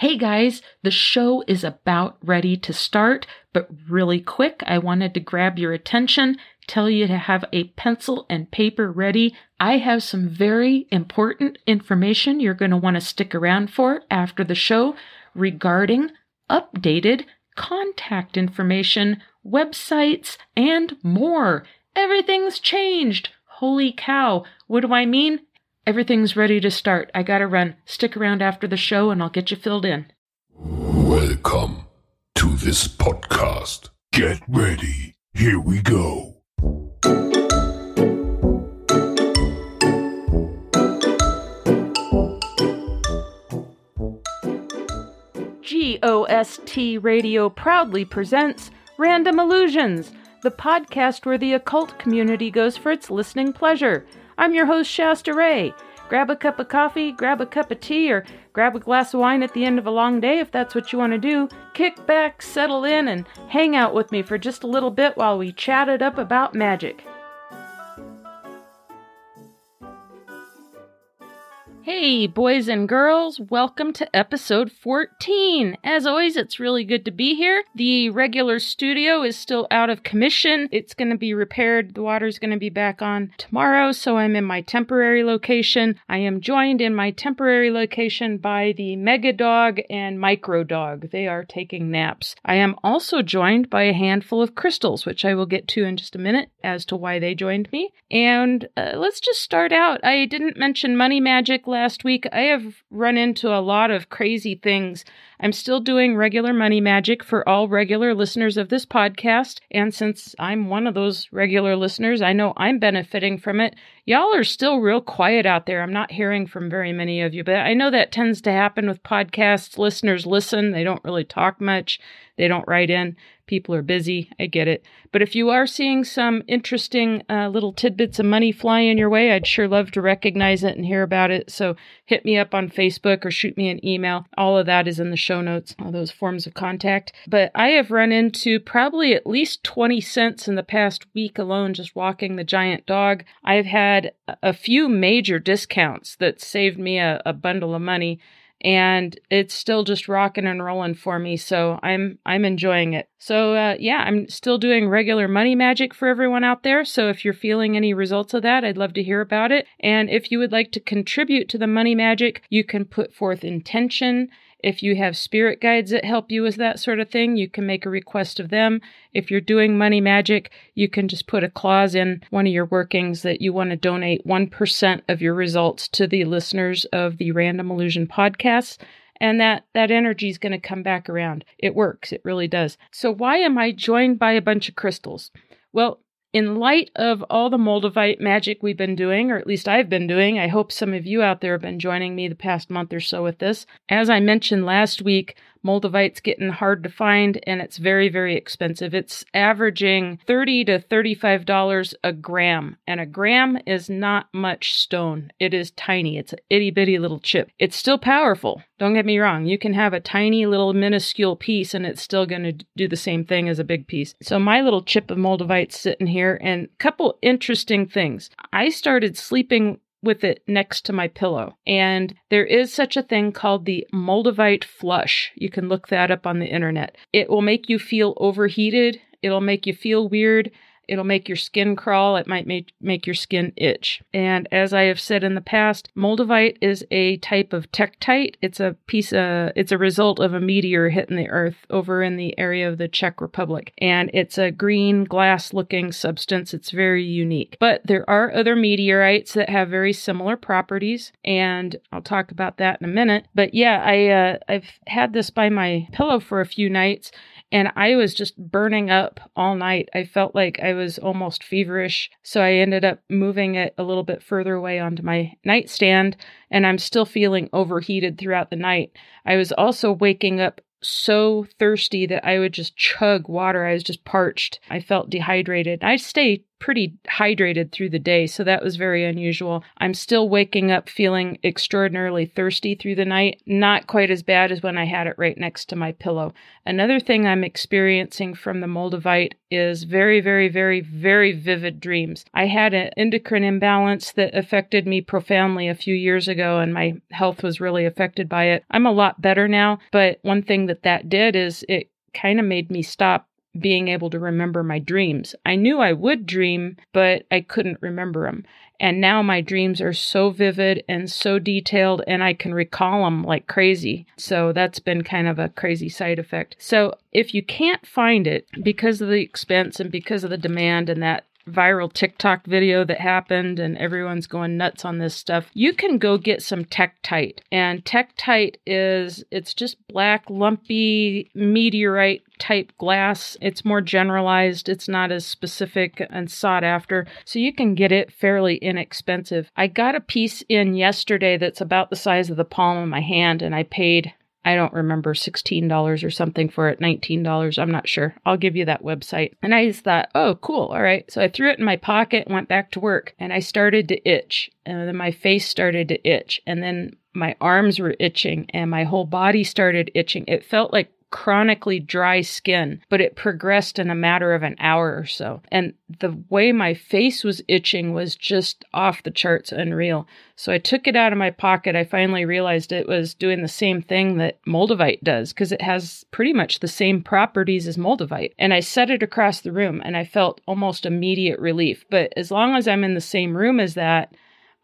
Hey guys, the show is about ready to start, but really quick, I wanted to grab your attention, tell you to have a pencil and paper ready. I have some very important information you're going to want to stick around for after the show regarding updated contact information, websites, and more. Everything's changed. Holy cow. What do I mean? Everything's ready to start. I gotta run. Stick around after the show and I'll get you filled in. Welcome to this podcast. Get ready. Here we go. GOST Radio proudly presents Random Illusions, the podcast where the occult community goes for its listening pleasure. I'm your host, Shasta Ray. Grab a cup of coffee, grab a cup of tea, or grab a glass of wine at the end of a long day if that's what you want to do. Kick back, settle in, and hang out with me for just a little bit while we chat it up about magic. Hey, boys and girls, welcome to episode 14. As always, it's really good to be here. The regular studio is still out of commission. It's going to be repaired. The water's going to be back on tomorrow, so I'm in my temporary location. I am joined in my temporary location by the Mega Dog and Micro Dog. They are taking naps. I am also joined by a handful of crystals, which I will get to in just a minute as to why they joined me. And uh, let's just start out. I didn't mention money magic last week, I have run into a lot of crazy things. I'm still doing regular money magic for all regular listeners of this podcast. And since I'm one of those regular listeners, I know I'm benefiting from it. Y'all are still real quiet out there. I'm not hearing from very many of you, but I know that tends to happen with podcasts. Listeners listen, they don't really talk much, they don't write in. People are busy. I get it. But if you are seeing some interesting uh, little tidbits of money flying your way, I'd sure love to recognize it and hear about it. So hit me up on Facebook or shoot me an email. All of that is in the show notes, all those forms of contact. But I have run into probably at least 20 cents in the past week alone just walking the giant dog. I've had a few major discounts that saved me a, a bundle of money and it's still just rocking and rolling for me so i'm i'm enjoying it so uh, yeah i'm still doing regular money magic for everyone out there so if you're feeling any results of that i'd love to hear about it and if you would like to contribute to the money magic you can put forth intention if you have spirit guides that help you with that sort of thing, you can make a request of them. If you're doing money magic, you can just put a clause in one of your workings that you want to donate 1% of your results to the listeners of the Random Illusion podcast and that that energy is going to come back around. It works, it really does. So why am I joined by a bunch of crystals? Well, in light of all the Moldavite magic we've been doing, or at least I've been doing, I hope some of you out there have been joining me the past month or so with this. As I mentioned last week, Moldavite's getting hard to find and it's very, very expensive. It's averaging 30 to $35 a gram, and a gram is not much stone. It is tiny. It's an itty bitty little chip. It's still powerful. Don't get me wrong. You can have a tiny little minuscule piece and it's still going to do the same thing as a big piece. So my little chip of Moldavite's sitting here and a couple interesting things. I started sleeping with it next to my pillow. And there is such a thing called the Moldavite flush. You can look that up on the internet. It will make you feel overheated, it'll make you feel weird. It'll make your skin crawl. It might make, make your skin itch. And as I have said in the past, Moldavite is a type of tektite. It's a piece of, it's a result of a meteor hitting the earth over in the area of the Czech Republic. And it's a green glass looking substance. It's very unique. But there are other meteorites that have very similar properties. And I'll talk about that in a minute. But yeah, I, uh, I've had this by my pillow for a few nights and I was just burning up all night. I felt like I was almost feverish. So I ended up moving it a little bit further away onto my nightstand, and I'm still feeling overheated throughout the night. I was also waking up so thirsty that I would just chug water. I was just parched. I felt dehydrated. I stay pretty hydrated through the day, so that was very unusual. I'm still waking up feeling extraordinarily thirsty through the night, not quite as bad as when I had it right next to my pillow. Another thing I'm experiencing from the Moldavite is very, very, very, very vivid dreams. I had an endocrine imbalance that affected me profoundly a few years ago, and my health was really affected by it. I'm a lot better now, but one thing that that did is it kind of made me stop being able to remember my dreams. I knew I would dream, but I couldn't remember them. And now my dreams are so vivid and so detailed, and I can recall them like crazy. So that's been kind of a crazy side effect. So if you can't find it because of the expense and because of the demand and that viral TikTok video that happened and everyone's going nuts on this stuff, you can go get some Tektite. And Tektite is it's just black lumpy meteorite type glass. It's more generalized, it's not as specific and sought after. So you can get it fairly inexpensive. I got a piece in yesterday that's about the size of the palm of my hand and I paid I don't remember $16 or something for it, $19. I'm not sure. I'll give you that website. And I just thought, oh, cool. All right. So I threw it in my pocket, went back to work, and I started to itch. And then my face started to itch. And then my arms were itching and my whole body started itching. It felt like chronically dry skin, but it progressed in a matter of an hour or so. And the way my face was itching was just off the charts unreal. So I took it out of my pocket. I finally realized it was doing the same thing that Moldavite does because it has pretty much the same properties as Moldavite. And I set it across the room and I felt almost immediate relief. But as long as I'm in the same room as that,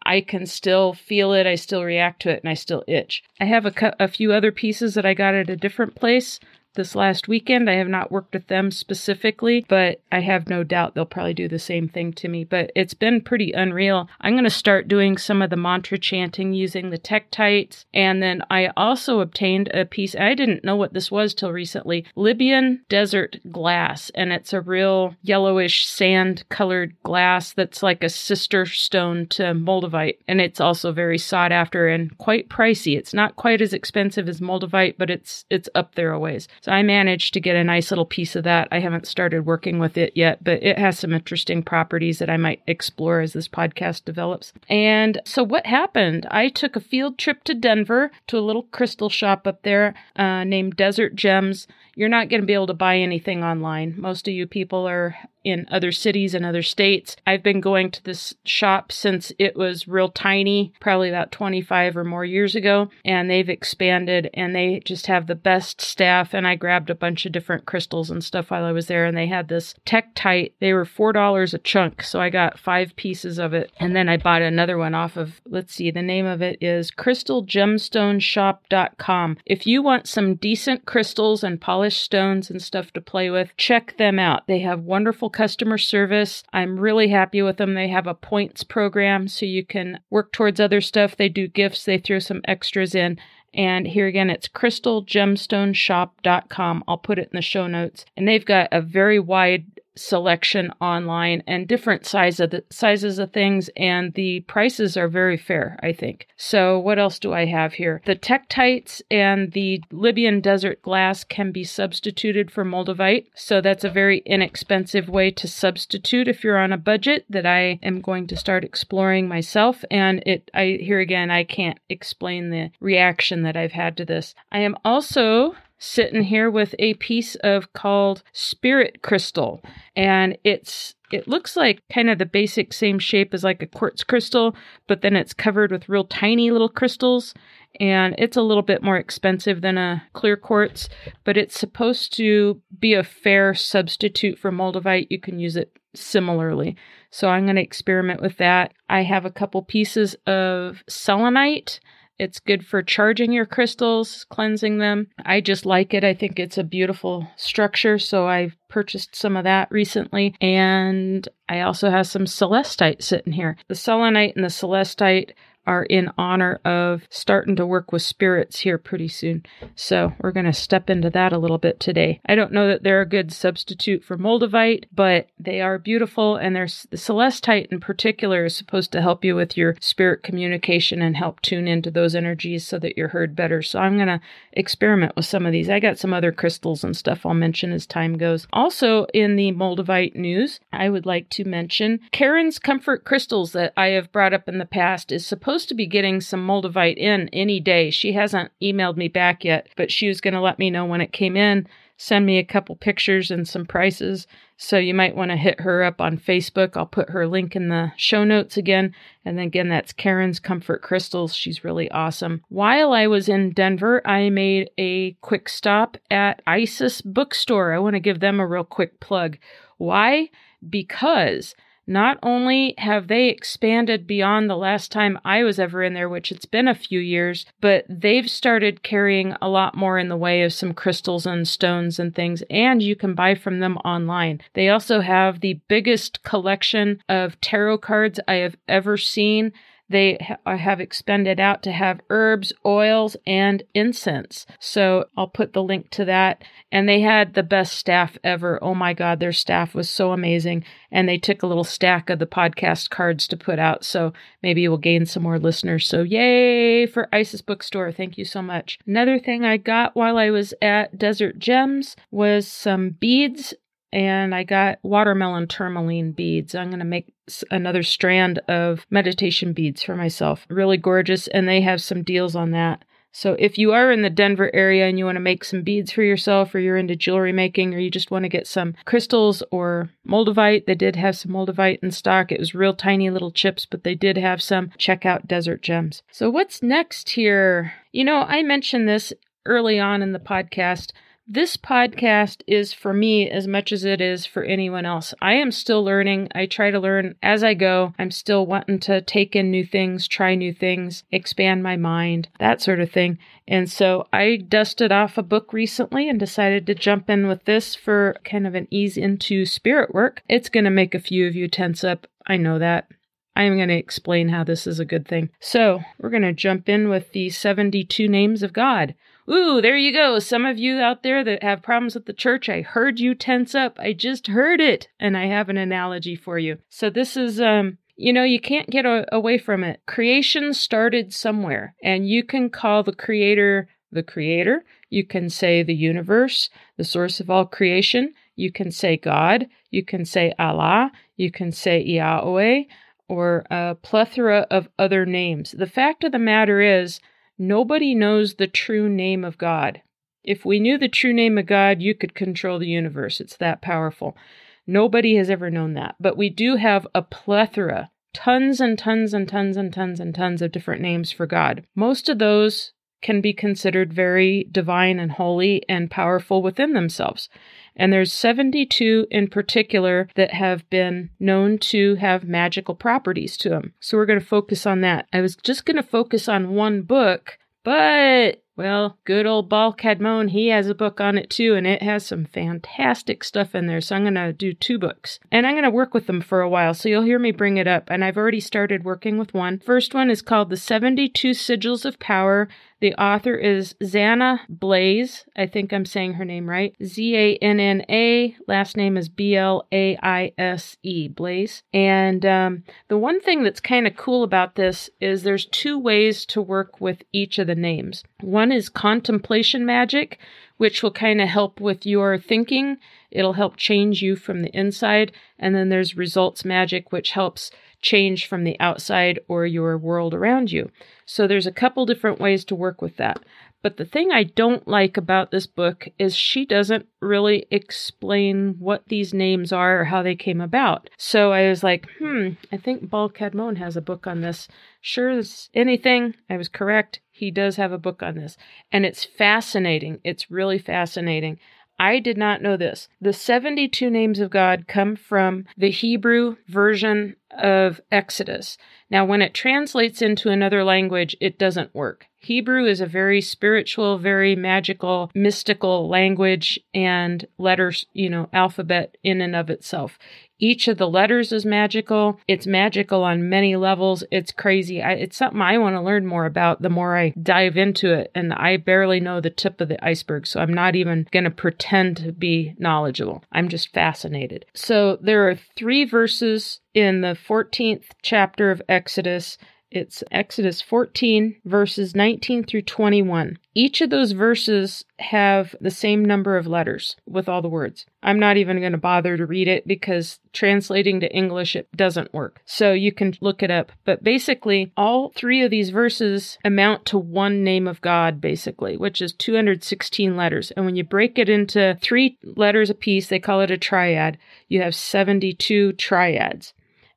I can still feel it, I still react to it, and I still itch. I have a, a few other pieces that I got at a different place this last weekend. I have not worked with them specifically, but I have no doubt they'll probably do the same thing to me. But it's been pretty unreal. I'm going to start doing some of the mantra chanting using the Tektites. And then I also obtained a piece, I didn't know what this was till recently Libyan desert glass. And it's a real yellowish sand colored glass that's like a sister stone to Moldavite. And it's also very sought after and quite pricey. It's not quite as expensive as Moldavite, but it's it's up there a ways. So I managed to get a nice little piece of that. I haven't started working with it yet, but it has some interesting properties that I might explore as this podcast develops. And so what happened? I took a field trip to Denver to a little crystal shop up there uh, named Desert Gems. You're not going to be able to buy anything online. Most of you people are in other cities and other states. I've been going to this shop since it was real tiny, probably about 25 or more years ago, and they've expanded and they just have the best staff. And I grabbed a bunch of different crystals and stuff while I was there, and they had this Tektite. They were $4 a chunk, so I got five pieces of it. And then I bought another one off of, let's see, the name of it is crystalgemstoneshop.com. If you want some decent crystals and stones and stuff to play with, check them out. They have wonderful customer service. I'm really happy with them. They have a points program so you can work towards other stuff. They do gifts, they throw some extras in. And here again, it's crystalgemstoneshop.com. I'll put it in the show notes. And they've got a very wide selection online and different size of the, sizes of things and the prices are very fair i think. So what else do i have here? The tektites and the libyan desert glass can be substituted for moldavite so that's a very inexpensive way to substitute if you're on a budget that i am going to start exploring myself and it i here again i can't explain the reaction that i've had to this. I am also sitting here with a piece of called Spirit Crystal. And it's it looks like kind of the basic same shape as like a quartz crystal, but then it's covered with real tiny little crystals. And it's a little bit more expensive than a clear quartz, but it's supposed to be a fair substitute for moldavite. You can use it similarly. So I'm going to experiment with that. I have a couple pieces of selenite it's good for charging your crystals, cleansing them. I just like it. I think it's a beautiful structure, so I've purchased some of that recently. And I also have some celestite sitting here. The selenite and the celestite are in honor of starting to work with spirits here pretty soon. So we're going to step into that a little bit today. I don't know that they're a good substitute for Moldavite, but they are beautiful. And there's the Celestite in particular is supposed to help you with your spirit communication and help tune into those energies so that you're heard better. So I'm going to experiment with some of these. I got some other crystals and stuff I'll mention as time goes. Also, in the Moldavite news, I would like to mention Karen's Comfort Crystals that I have brought up in the past is supposed to be getting some Moldavite in any day. She hasn't emailed me back yet, but she was going to let me know when it came in, send me a couple pictures and some prices. So you might want to hit her up on Facebook. I'll put her link in the show notes again. And again, that's Karen's Comfort Crystals. She's really awesome. While I was in Denver, I made a quick stop at Isis Bookstore. I want to give them a real quick plug. Why? Because not only have they expanded beyond the last time I was ever in there, which it's been a few years, but they've started carrying a lot more in the way of some crystals and stones and things, and you can buy from them online. They also have the biggest collection of tarot cards I have ever seen. They ha- have expended out to have herbs, oils, and incense. So I'll put the link to that. And they had the best staff ever. Oh my God, their staff was so amazing. And they took a little stack of the podcast cards to put out. So maybe we'll gain some more listeners. So yay for Isis Bookstore. Thank you so much. Another thing I got while I was at Desert Gems was some beads and I got watermelon tourmaline beads. I'm going to make another strand of meditation beads for myself. Really gorgeous, and they have some deals on that. So if you are in the Denver area and you want to make some beads for yourself, or you're into jewelry making, or you just want to get some crystals or moldavite, they did have some moldavite in stock. It was real tiny little chips, but they did have some. Check out Desert Gems. So what's next here? You know, I mentioned this early on in the podcast. This podcast is for me as much as it is for anyone else. I am still learning. I try to learn as I go. I'm still wanting to take in new things, try new things, expand my mind, that sort of thing. And so I dusted off a book recently and decided to jump in with this for kind of an ease into spirit work. It's going to make a few of you tense up. I know that. I'm going to explain how this is a good thing. So, we're going to jump in with the 72 names of God. Ooh, there you go. Some of you out there that have problems with the church, I heard you tense up. I just heard it. And I have an analogy for you. So this is, um, you know, you can't get a- away from it. Creation started somewhere, and you can call the creator the creator. You can say the universe, the source of all creation. You can say God. You can say Allah. You can say Yahweh or a plethora of other names. The fact of the matter is, Nobody knows the true name of God. If we knew the true name of God, you could control the universe. It's that powerful. Nobody has ever known that. But we do have a plethora, tons and tons and tons and tons and tons of different names for God. Most of those can be considered very divine and holy and powerful within themselves. And there's 72 in particular that have been known to have magical properties to them. So we're going to focus on that. I was just going to focus on one book, but well, good old Baal Kadmon, he has a book on it too, and it has some fantastic stuff in there. So I'm going to do two books. And I'm going to work with them for a while, so you'll hear me bring it up. And I've already started working with one. First one is called The 72 Sigils of Power. The author is Zanna Blaise. I think I'm saying her name right. Z A N N A. Last name is B L A I S E. Blaise. And um, the one thing that's kind of cool about this is there's two ways to work with each of the names. One is contemplation magic, which will kind of help with your thinking. It'll help change you from the inside. And then there's results magic, which helps change from the outside or your world around you. So there's a couple different ways to work with that. But the thing I don't like about this book is she doesn't really explain what these names are or how they came about. So I was like, hmm, I think Baal Kadmon has a book on this. Sure as anything, I was correct. He does have a book on this. And it's fascinating. It's really fascinating. I did not know this. The 72 names of God come from the Hebrew version of Exodus. Now, when it translates into another language, it doesn't work. Hebrew is a very spiritual, very magical, mystical language and letters, you know, alphabet in and of itself. Each of the letters is magical. It's magical on many levels. It's crazy. I, it's something I want to learn more about the more I dive into it. And I barely know the tip of the iceberg. So I'm not even going to pretend to be knowledgeable. I'm just fascinated. So there are three verses in the 14th chapter of Exodus it's Exodus 14, verses 19 through 21. Each of those verses have the same number of letters with all the words. I'm not even going to bother to read it because translating to English it doesn't work. So you can look it up. But basically, all three of these verses amount to one name of God, basically, which is 216 letters. And when you break it into three letters apiece, they call it a triad. You have 72 triads.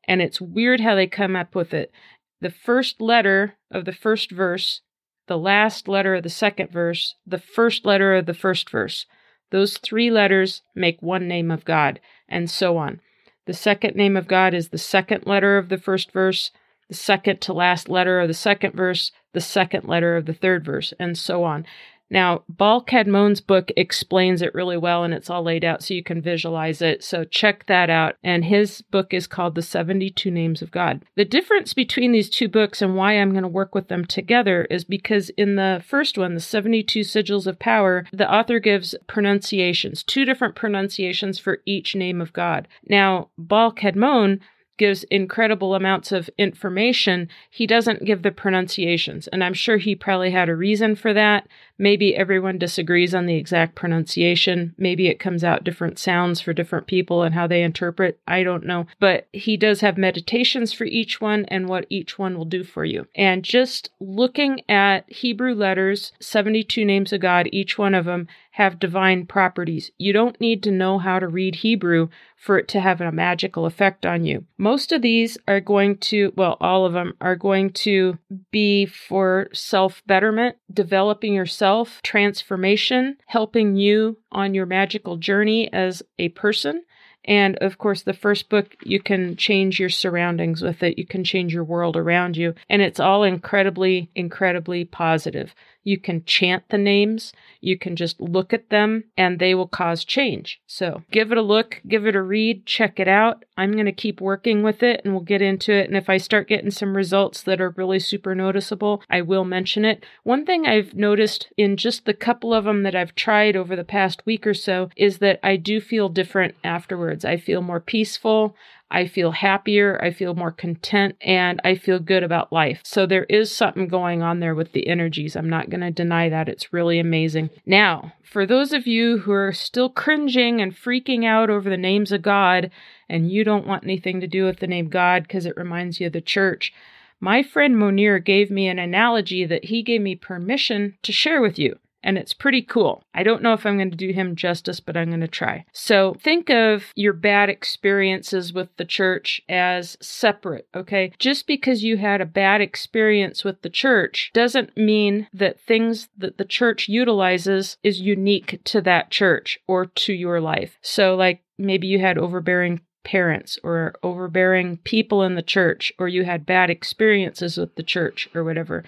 And it's weird how they come up with it the first letter of the first verse, the last letter of the second verse, the first letter of the first verse. Those three letters make one name of God, and so on. The second name of God is the second letter of the first verse, the second to last letter of the second verse, the second letter of the third verse, and so on. Now, Baal Kadmon's book explains it really well and it's all laid out so you can visualize it. So check that out. And his book is called The 72 Names of God. The difference between these two books and why I'm going to work with them together is because in the first one, The 72 Sigils of Power, the author gives pronunciations, two different pronunciations for each name of God. Now, Baal Kadmon gives incredible amounts of information, he doesn't give the pronunciations. And I'm sure he probably had a reason for that. Maybe everyone disagrees on the exact pronunciation. Maybe it comes out different sounds for different people and how they interpret. I don't know. But he does have meditations for each one and what each one will do for you. And just looking at Hebrew letters, 72 names of God, each one of them have divine properties. You don't need to know how to read Hebrew for it to have a magical effect on you. Most of these are going to, well, all of them are going to be for self betterment, developing yourself self transformation, helping you on your magical journey as a person. And of course, the first book, you can change your surroundings with it. You can change your world around you. And it's all incredibly, incredibly positive. You can chant the names, you can just look at them, and they will cause change. So give it a look, give it a read, check it out. I'm going to keep working with it and we'll get into it. And if I start getting some results that are really super noticeable, I will mention it. One thing I've noticed in just the couple of them that I've tried over the past week or so is that I do feel different afterwards. I feel more peaceful. I feel happier, I feel more content, and I feel good about life. So there is something going on there with the energies. I'm not going to deny that. It's really amazing. Now, for those of you who are still cringing and freaking out over the names of God, and you don't want anything to do with the name God because it reminds you of the church, my friend Monir gave me an analogy that he gave me permission to share with you and it's pretty cool. I don't know if I'm going to do him justice, but I'm going to try. So think of your bad experiences with the church as separate, okay? Just because you had a bad experience with the church doesn't mean that things that the church utilizes is unique to that church or to your life. So, like, maybe you had overbearing parents or overbearing people in the church, or you had bad experiences with the church or whatever.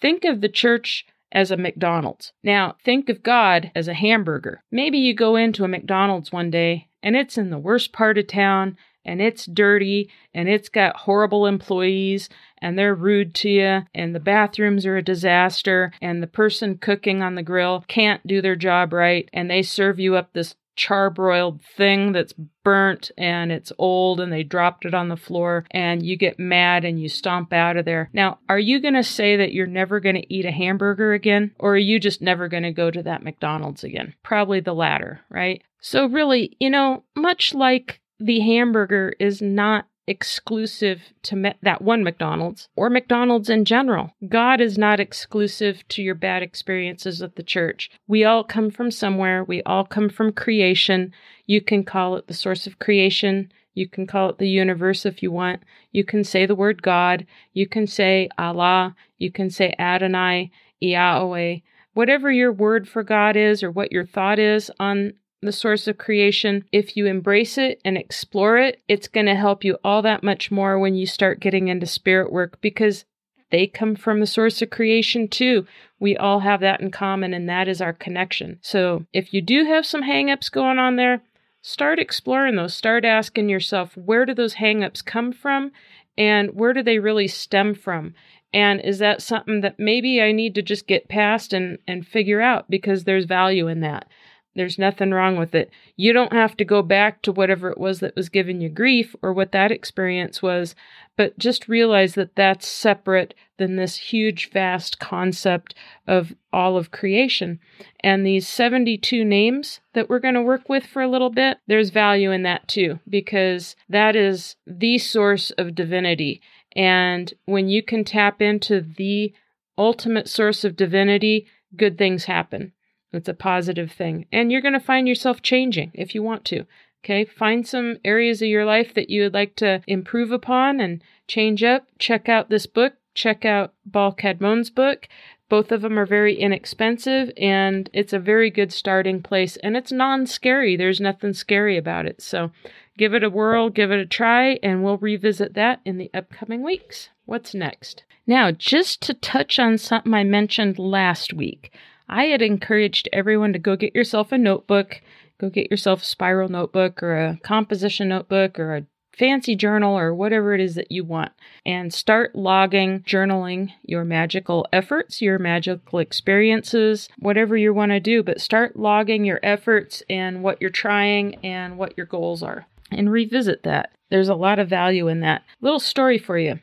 Think of the church as a McDonald's. Now, think of God as a hamburger. Maybe you go into a McDonald's one day and it's in the worst part of town and it's dirty and it's got horrible employees and they're rude to you and the bathrooms are a disaster and the person cooking on the grill can't do their job right and they serve you up this charbroiled thing that's burnt and it's old and they dropped it on the floor and you get mad and you stomp out of there. Now, are you going to say that you're never going to eat a hamburger again or are you just never going to go to that McDonald's again? Probably the latter, right? So really, you know, much like the hamburger is not exclusive to me- that one McDonald's or McDonald's in general. God is not exclusive to your bad experiences at the church. We all come from somewhere, we all come from creation. You can call it the source of creation. You can call it the universe if you want. You can say the word God. You can say Allah. You can say Adonai, Yahweh. Whatever your word for God is or what your thought is on the source of creation, if you embrace it and explore it, it's going to help you all that much more when you start getting into spirit work because they come from the source of creation too. We all have that in common, and that is our connection. So if you do have some hangups going on there, start exploring those. Start asking yourself, where do those hangups come from? And where do they really stem from? And is that something that maybe I need to just get past and, and figure out because there's value in that? There's nothing wrong with it. You don't have to go back to whatever it was that was giving you grief or what that experience was, but just realize that that's separate than this huge, vast concept of all of creation. And these 72 names that we're going to work with for a little bit, there's value in that too, because that is the source of divinity. And when you can tap into the ultimate source of divinity, good things happen. It's a positive thing. And you're going to find yourself changing if you want to. Okay, find some areas of your life that you would like to improve upon and change up. Check out this book. Check out Baal Kadmon's book. Both of them are very inexpensive and it's a very good starting place and it's non scary. There's nothing scary about it. So give it a whirl, give it a try, and we'll revisit that in the upcoming weeks. What's next? Now, just to touch on something I mentioned last week, I had encouraged everyone to go get yourself a notebook, go get yourself a spiral notebook or a composition notebook or a fancy journal or whatever it is that you want and start logging, journaling your magical efforts, your magical experiences, whatever you want to do, but start logging your efforts and what you're trying and what your goals are and revisit that. There's a lot of value in that. Little story for you.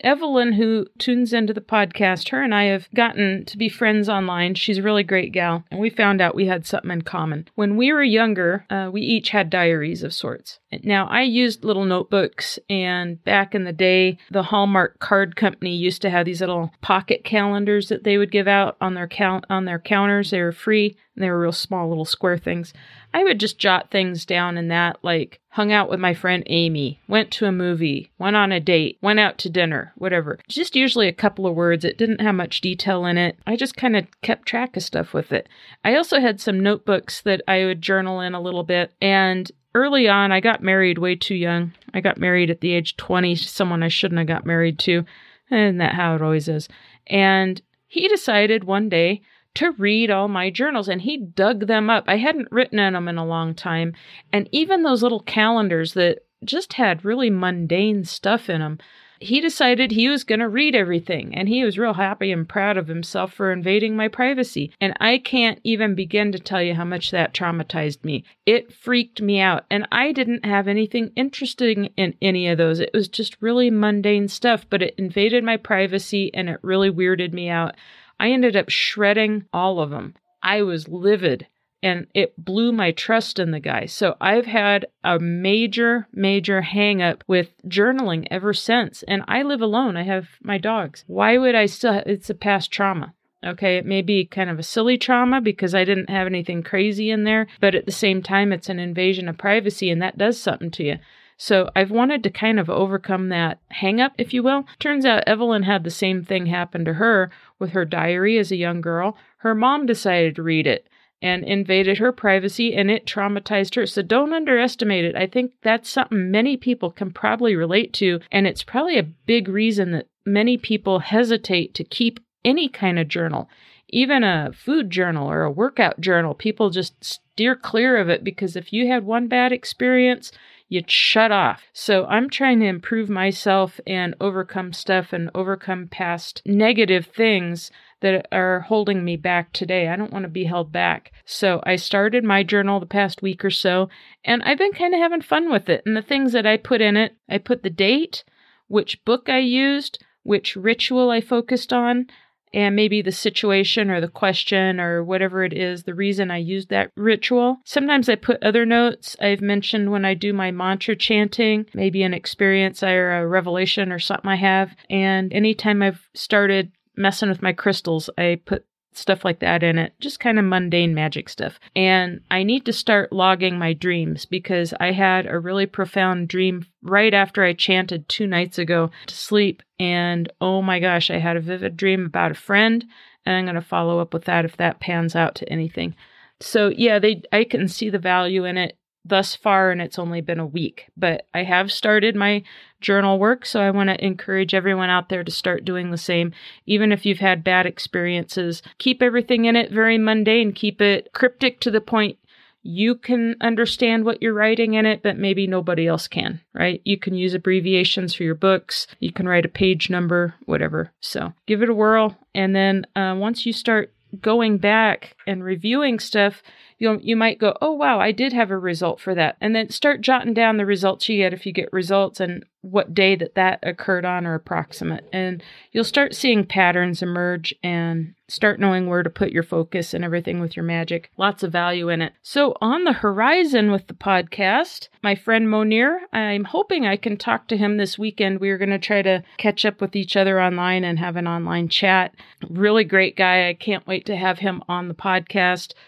Evelyn, who tunes into the podcast, her and I have gotten to be friends online. She's a really great gal, and we found out we had something in common. When we were younger, uh, we each had diaries of sorts. Now, I used little notebooks, and back in the day, the Hallmark Card Company used to have these little pocket calendars that they would give out on their count on their counters. They were free, and they were real small little square things. I would just jot things down in that, like hung out with my friend Amy, went to a movie, went on a date, went out to dinner, whatever. Just usually a couple of words. It didn't have much detail in it. I just kind of kept track of stuff with it. I also had some notebooks that I would journal in a little bit. And early on, I got married way too young. I got married at the age 20, someone I shouldn't have got married to. Isn't that how it always is? And he decided one day to read all my journals and he dug them up. I hadn't written in them in a long time. And even those little calendars that just had really mundane stuff in them, he decided he was going to read everything and he was real happy and proud of himself for invading my privacy. And I can't even begin to tell you how much that traumatized me. It freaked me out. And I didn't have anything interesting in any of those. It was just really mundane stuff, but it invaded my privacy and it really weirded me out. I ended up shredding all of them. I was livid and it blew my trust in the guy. So I've had a major, major hang up with journaling ever since. And I live alone. I have my dogs. Why would I still? Have, it's a past trauma. Okay, it may be kind of a silly trauma because I didn't have anything crazy in there, but at the same time, it's an invasion of privacy and that does something to you. So I've wanted to kind of overcome that hang up, if you will. Turns out Evelyn had the same thing happen to her with her diary as a young girl. Her mom decided to read it and invaded her privacy and it traumatized her. So don't underestimate it. I think that's something many people can probably relate to. And it's probably a big reason that many people hesitate to keep any kind of journal, even a food journal or a workout journal. People just steer clear of it because if you had one bad experience, you'd shut off. So I'm trying to improve myself and overcome stuff and overcome past negative things that are holding me back today. I don't want to be held back. So I started my journal the past week or so, and I've been kind of having fun with it. And the things that I put in it, I put the date, which book I used, which ritual I focused on, and maybe the situation or the question or whatever it is, the reason I used that ritual. Sometimes I put other notes I've mentioned when I do my mantra chanting, maybe an experience or a revelation or something I have. And anytime I've started messing with my crystals, I put stuff like that in it, just kind of mundane magic stuff. And I need to start logging my dreams because I had a really profound dream right after I chanted two nights ago to sleep. And oh my gosh, I had a vivid dream about a friend. And I'm going to follow up with that if that pans out to anything. So yeah, they I can see the value in it thus far and it's only been a week, but I have started my journal work, so I want to encourage everyone out there to start doing the same. Even if you've had bad experiences, keep everything in it very mundane, keep it cryptic to the point you can understand what you're writing in it, but maybe nobody else can, right? You can use abbreviations for your books. You can write a page number, whatever. So give it a whirl. And then uh, once you start going back and reviewing stuff, you you might go, "Oh wow, I did have a result for that." And then start jotting down the results you get if you get results and what day that that occurred on or approximate. And you'll start seeing patterns emerge and start knowing where to put your focus and everything with your magic. Lots of value in it. So, on the horizon with the podcast, my friend Monir, I'm hoping I can talk to him this weekend. We're going to try to catch up with each other online and have an online chat. Really great guy. I can't wait to have him on the podcast.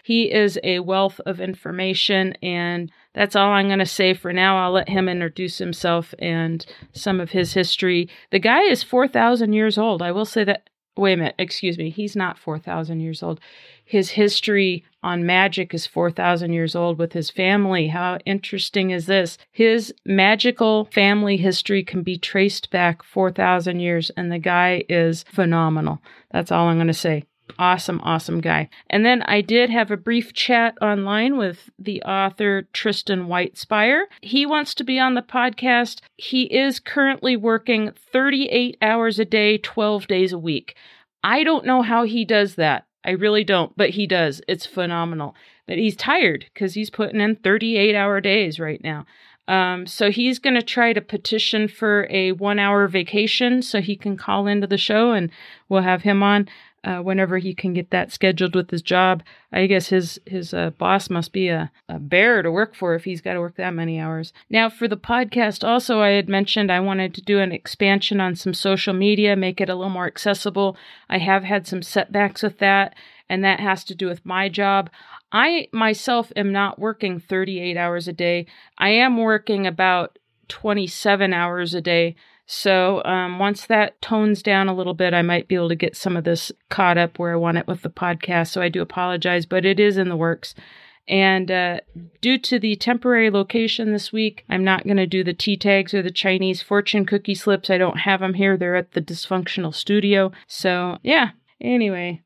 He is a wealth of information and that's all I'm going to say for now. I'll let him introduce himself and some of his history. The guy is 4,000 years old. I will say that. Wait a minute, excuse me. He's not 4,000 years old. His history on magic is 4,000 years old with his family. How interesting is this? His magical family history can be traced back 4,000 years, and the guy is phenomenal. That's all I'm going to say awesome, awesome guy. And then I did have a brief chat online with the author Tristan Whitespire. He wants to be on the podcast. He is currently working 38 hours a day, 12 days a week. I don't know how he does that. I really don't, but he does. It's phenomenal. But he's tired because he's putting in 38 hour days right now. Um, so he's going to try to petition for a one hour vacation so he can call into the show and we'll have him on uh, whenever he can get that scheduled with his job. I guess his his uh, boss must be a, a bear to work for if he's got to work that many hours. Now, for the podcast, also, I had mentioned I wanted to do an expansion on some social media, make it a little more accessible. I have had some setbacks with that, and that has to do with my job. I myself am not working 38 hours a day. I am working about 27 hours a day so um, once that tones down a little bit, I might be able to get some of this caught up where I want it with the podcast. So I do apologize, but it is in the works. And uh, due to the temporary location this week, I'm not going to do the tea tags or the Chinese fortune cookie slips. I don't have them here. They're at the dysfunctional studio. So, yeah. Anyway.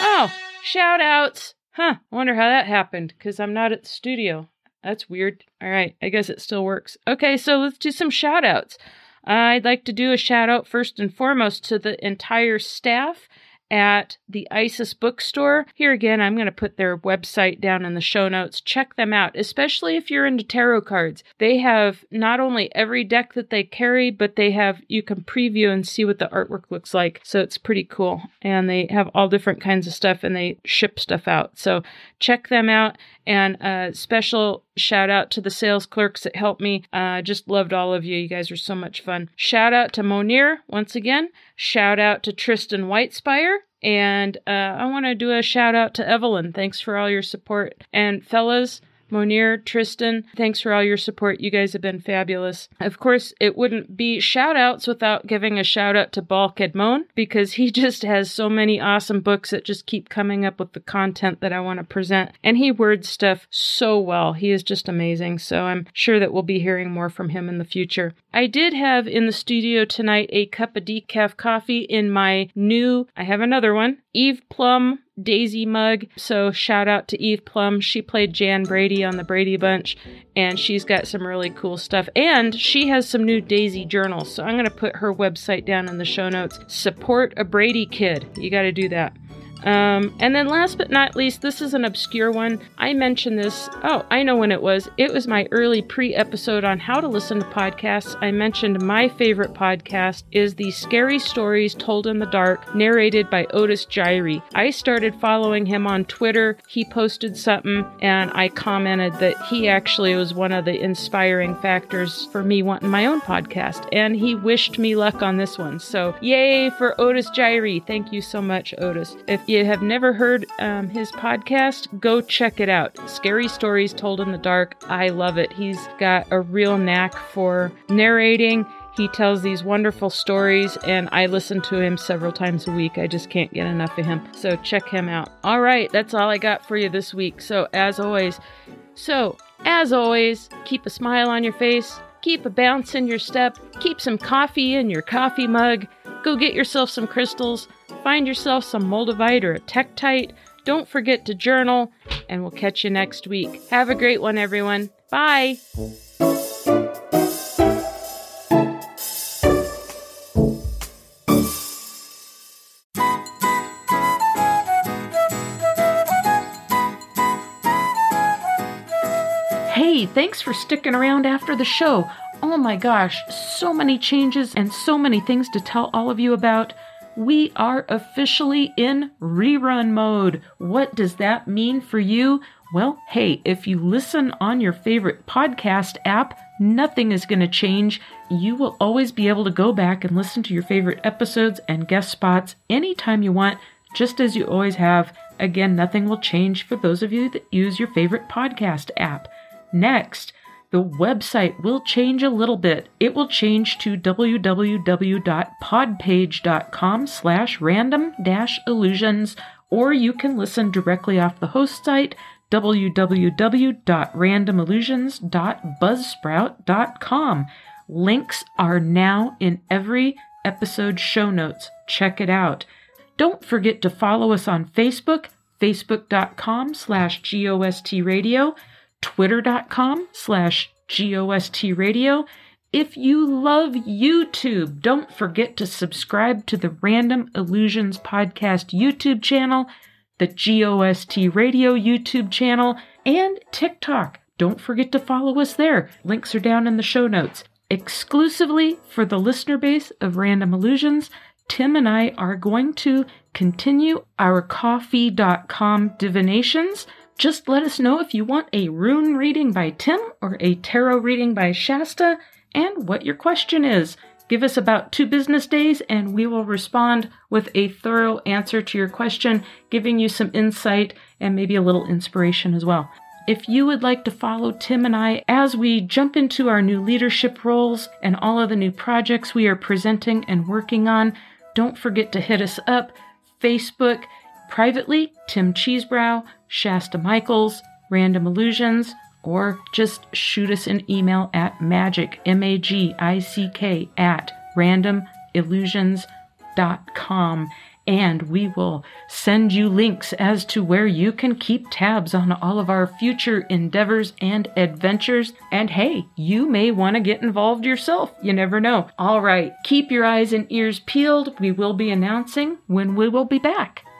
Oh, shout outs. Huh. Wonder how that happened because I'm not at the studio. That's weird. All right, I guess it still works. Okay, so let's do some shout outs. I'd like to do a shout out first and foremost to the entire staff at the ISIS bookstore. Here again, I'm going to put their website down in the show notes. Check them out, especially if you're into tarot cards. They have not only every deck that they carry, but they have you can preview and see what the artwork looks like. So it's pretty cool. And they have all different kinds of stuff and they ship stuff out. So check them out. And a special shout out to the sales clerks that helped me. I uh, just loved all of you. You guys are so much fun. Shout out to Monir once again. Shout out to Tristan Whitespire. And uh, I want to do a shout out to Evelyn. Thanks for all your support. And fellas, Monir, Tristan, thanks for all your support. You guys have been fabulous. Of course, it wouldn't be shout outs without giving a shout out to Baal Kadmon because he just has so many awesome books that just keep coming up with the content that I want to present. And he words stuff so well. He is just amazing. So I'm sure that we'll be hearing more from him in the future. I did have in the studio tonight a cup of decaf coffee in my new, I have another one, Eve Plumb Daisy mug. So shout out to Eve Plumb. She played Jan Brady on the Brady Bunch and she's got some really cool stuff. And she has some new Daisy journals. So I'm going to put her website down in the show notes. Support a Brady kid. You got to do that. Um, and then last but not least, this is an obscure one. I mentioned this. Oh, I know when it was. It was my early pre episode on how to listen to podcasts. I mentioned my favorite podcast is the Scary Stories Told in the Dark, narrated by Otis Jiry. I started following him on Twitter. He posted something, and I commented that he actually was one of the inspiring factors for me wanting my own podcast. And he wished me luck on this one. So, yay for Otis Jiry. Thank you so much, Otis. If you have never heard um, his podcast, go check it out. Scary Stories Told in the Dark. I love it. He's got a real knack for narrating. He tells these wonderful stories, and I listen to him several times a week. I just can't get enough of him. So check him out. All right, that's all I got for you this week. So, as always, so as always, keep a smile on your face, keep a bounce in your step, keep some coffee in your coffee mug, go get yourself some crystals, find yourself some Moldavite or a Tektite. Don't forget to journal, and we'll catch you next week. Have a great one, everyone. Bye. Hey, thanks for sticking around after the show. Oh my gosh, so many changes and so many things to tell all of you about. We are officially in rerun mode. What does that mean for you? Well, hey, if you listen on your favorite podcast app, nothing is going to change. You will always be able to go back and listen to your favorite episodes and guest spots anytime you want, just as you always have. Again, nothing will change for those of you that use your favorite podcast app. Next, the website will change a little bit. It will change to www.podpage.com slash random dash illusions, or you can listen directly off the host site, www.randomillusions.buzzsprout.com. Links are now in every episode show notes. Check it out. Don't forget to follow us on Facebook, facebook.com slash GOST radio, twitter.com slash GOST radio. If you love YouTube, don't forget to subscribe to the Random Illusions Podcast YouTube channel, the GOST Radio YouTube channel, and TikTok. Don't forget to follow us there. Links are down in the show notes. Exclusively for the listener base of Random Illusions, Tim and I are going to continue our ko-fi.com divinations just let us know if you want a rune reading by Tim or a tarot reading by Shasta and what your question is. Give us about two business days and we will respond with a thorough answer to your question, giving you some insight and maybe a little inspiration as well. If you would like to follow Tim and I as we jump into our new leadership roles and all of the new projects we are presenting and working on, don't forget to hit us up Facebook, privately, Tim Cheesebrow, Shasta Michaels, Random Illusions, or just shoot us an email at magic, M A G I C K, at randomillusions.com. And we will send you links as to where you can keep tabs on all of our future endeavors and adventures. And hey, you may want to get involved yourself. You never know. All right, keep your eyes and ears peeled. We will be announcing when we will be back.